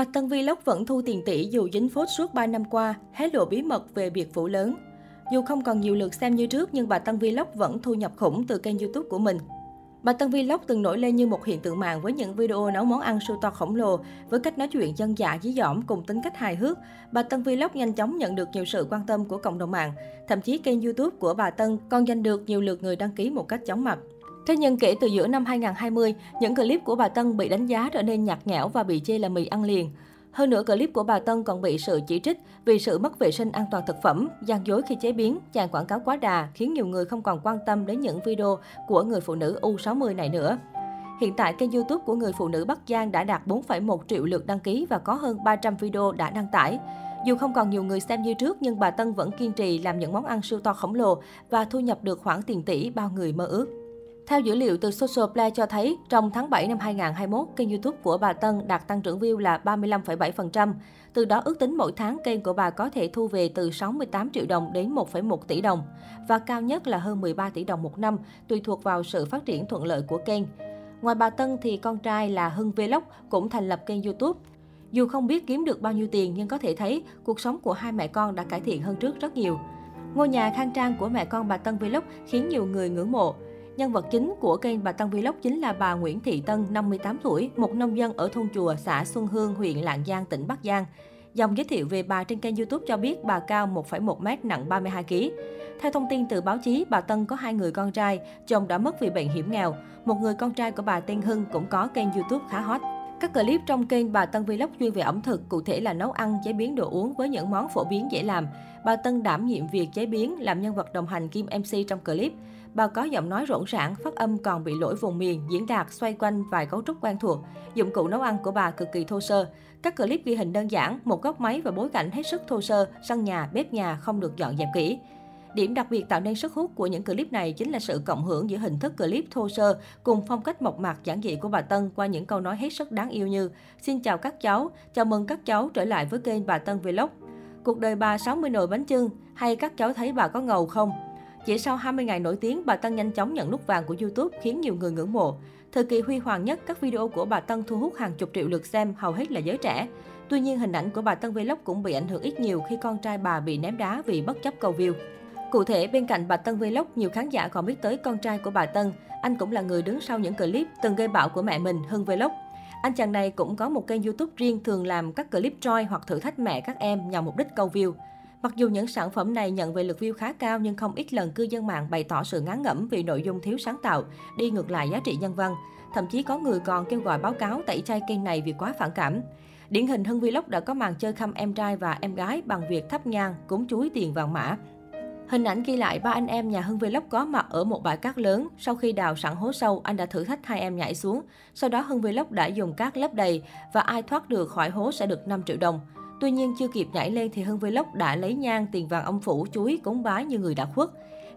Bạch Tân Vlog vẫn thu tiền tỷ dù dính phốt suốt 3 năm qua, hé lộ bí mật về biệt phủ lớn. Dù không còn nhiều lượt xem như trước nhưng bà Tân Vlog vẫn thu nhập khủng từ kênh YouTube của mình. Bà Tân Vlog từng nổi lên như một hiện tượng mạng với những video nấu món ăn siêu to khổng lồ, với cách nói chuyện dân dạ dí dỏm cùng tính cách hài hước. Bà Tân Vlog nhanh chóng nhận được nhiều sự quan tâm của cộng đồng mạng. Thậm chí kênh YouTube của bà Tân còn giành được nhiều lượt người đăng ký một cách chóng mặt. Thế nhưng kể từ giữa năm 2020, những clip của bà Tân bị đánh giá trở nên nhạt nhẽo và bị chê là mì ăn liền. Hơn nữa, clip của bà Tân còn bị sự chỉ trích vì sự mất vệ sinh an toàn thực phẩm, gian dối khi chế biến, chàng quảng cáo quá đà, khiến nhiều người không còn quan tâm đến những video của người phụ nữ U60 này nữa. Hiện tại, kênh YouTube của người phụ nữ Bắc Giang đã đạt 4,1 triệu lượt đăng ký và có hơn 300 video đã đăng tải. Dù không còn nhiều người xem như trước, nhưng bà Tân vẫn kiên trì làm những món ăn siêu to khổng lồ và thu nhập được khoản tiền tỷ bao người mơ ước. Theo dữ liệu từ Social Play cho thấy, trong tháng 7 năm 2021, kênh YouTube của bà Tân đạt tăng trưởng view là 35,7%. Từ đó ước tính mỗi tháng kênh của bà có thể thu về từ 68 triệu đồng đến 1,1 tỷ đồng. Và cao nhất là hơn 13 tỷ đồng một năm, tùy thuộc vào sự phát triển thuận lợi của kênh. Ngoài bà Tân thì con trai là Hưng Vlog cũng thành lập kênh YouTube. Dù không biết kiếm được bao nhiêu tiền nhưng có thể thấy cuộc sống của hai mẹ con đã cải thiện hơn trước rất nhiều. Ngôi nhà khang trang của mẹ con bà Tân Vlog khiến nhiều người ngưỡng mộ. Nhân vật chính của kênh bà Tân Vlog chính là bà Nguyễn Thị Tân, 58 tuổi, một nông dân ở thôn Chùa, xã Xuân Hương, huyện Lạng Giang, tỉnh Bắc Giang. Dòng giới thiệu về bà trên kênh YouTube cho biết bà cao 1,1m, nặng 32kg. Theo thông tin từ báo chí, bà Tân có hai người con trai, chồng đã mất vì bệnh hiểm nghèo. Một người con trai của bà tên Hưng cũng có kênh YouTube khá hot. Các clip trong kênh bà Tân Vlog chuyên về ẩm thực, cụ thể là nấu ăn, chế biến đồ uống với những món phổ biến dễ làm. Bà Tân đảm nhiệm việc chế biến, làm nhân vật đồng hành kim MC trong clip. Bà có giọng nói rỗng rãng, phát âm còn bị lỗi vùng miền, diễn đạt xoay quanh vài cấu trúc quen thuộc. Dụng cụ nấu ăn của bà cực kỳ thô sơ. Các clip ghi hình đơn giản, một góc máy và bối cảnh hết sức thô sơ, sân nhà, bếp nhà không được dọn dẹp kỹ. Điểm đặc biệt tạo nên sức hút của những clip này chính là sự cộng hưởng giữa hình thức clip thô sơ cùng phong cách mộc mạc giản dị của bà Tân qua những câu nói hết sức đáng yêu như Xin chào các cháu, chào mừng các cháu trở lại với kênh bà Tân Vlog. Cuộc đời bà 60 nồi bánh chưng, hay các cháu thấy bà có ngầu không? Chỉ sau 20 ngày nổi tiếng, bà Tân nhanh chóng nhận nút vàng của YouTube khiến nhiều người ngưỡng mộ. Thời kỳ huy hoàng nhất, các video của bà Tân thu hút hàng chục triệu lượt xem, hầu hết là giới trẻ. Tuy nhiên, hình ảnh của bà Tân Vlog cũng bị ảnh hưởng ít nhiều khi con trai bà bị ném đá vì bất chấp cầu view. Cụ thể, bên cạnh bà Tân Vlog, nhiều khán giả còn biết tới con trai của bà Tân. Anh cũng là người đứng sau những clip từng gây bão của mẹ mình, Hưng Vlog. Anh chàng này cũng có một kênh YouTube riêng thường làm các clip troi hoặc thử thách mẹ các em nhằm mục đích câu view. Mặc dù những sản phẩm này nhận về lượt view khá cao nhưng không ít lần cư dân mạng bày tỏ sự ngán ngẩm vì nội dung thiếu sáng tạo, đi ngược lại giá trị nhân văn. Thậm chí có người còn kêu gọi báo cáo tẩy chay kênh này vì quá phản cảm. Điển hình Hưng Vlog đã có màn chơi khăm em trai và em gái bằng việc thắp nhang, cúng chuối tiền vàng mã. Hình ảnh ghi lại ba anh em nhà Hưng Vlog có mặt ở một bãi cát lớn. Sau khi đào sẵn hố sâu, anh đã thử thách hai em nhảy xuống. Sau đó Hưng Vlog đã dùng cát lấp đầy và ai thoát được khỏi hố sẽ được 5 triệu đồng. Tuy nhiên chưa kịp nhảy lên thì Hưng Vlog đã lấy nhang tiền vàng ông phủ chuối cúng bái như người đã khuất.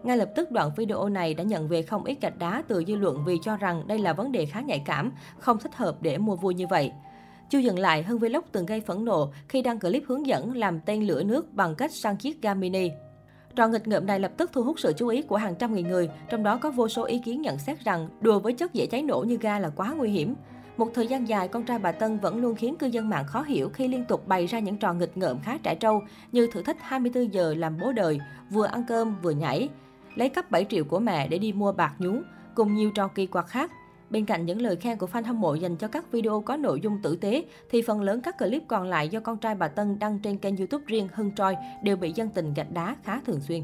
Ngay lập tức đoạn video này đã nhận về không ít gạch đá từ dư luận vì cho rằng đây là vấn đề khá nhạy cảm, không thích hợp để mua vui như vậy. Chưa dừng lại, Hưng Vlog từng gây phẫn nộ khi đăng clip hướng dẫn làm tên lửa nước bằng cách sang chiếc ga mini. Trò nghịch ngợm này lập tức thu hút sự chú ý của hàng trăm nghìn người, trong đó có vô số ý kiến nhận xét rằng đùa với chất dễ cháy nổ như ga là quá nguy hiểm. Một thời gian dài, con trai bà Tân vẫn luôn khiến cư dân mạng khó hiểu khi liên tục bày ra những trò nghịch ngợm khá trẻ trâu như thử thách 24 giờ làm bố đời, vừa ăn cơm vừa nhảy, lấy cắp 7 triệu của mẹ để đi mua bạc nhú, cùng nhiều trò kỳ quặc khác. Bên cạnh những lời khen của fan hâm mộ dành cho các video có nội dung tử tế, thì phần lớn các clip còn lại do con trai bà Tân đăng trên kênh YouTube riêng Hưng Troi đều bị dân tình gạch đá khá thường xuyên.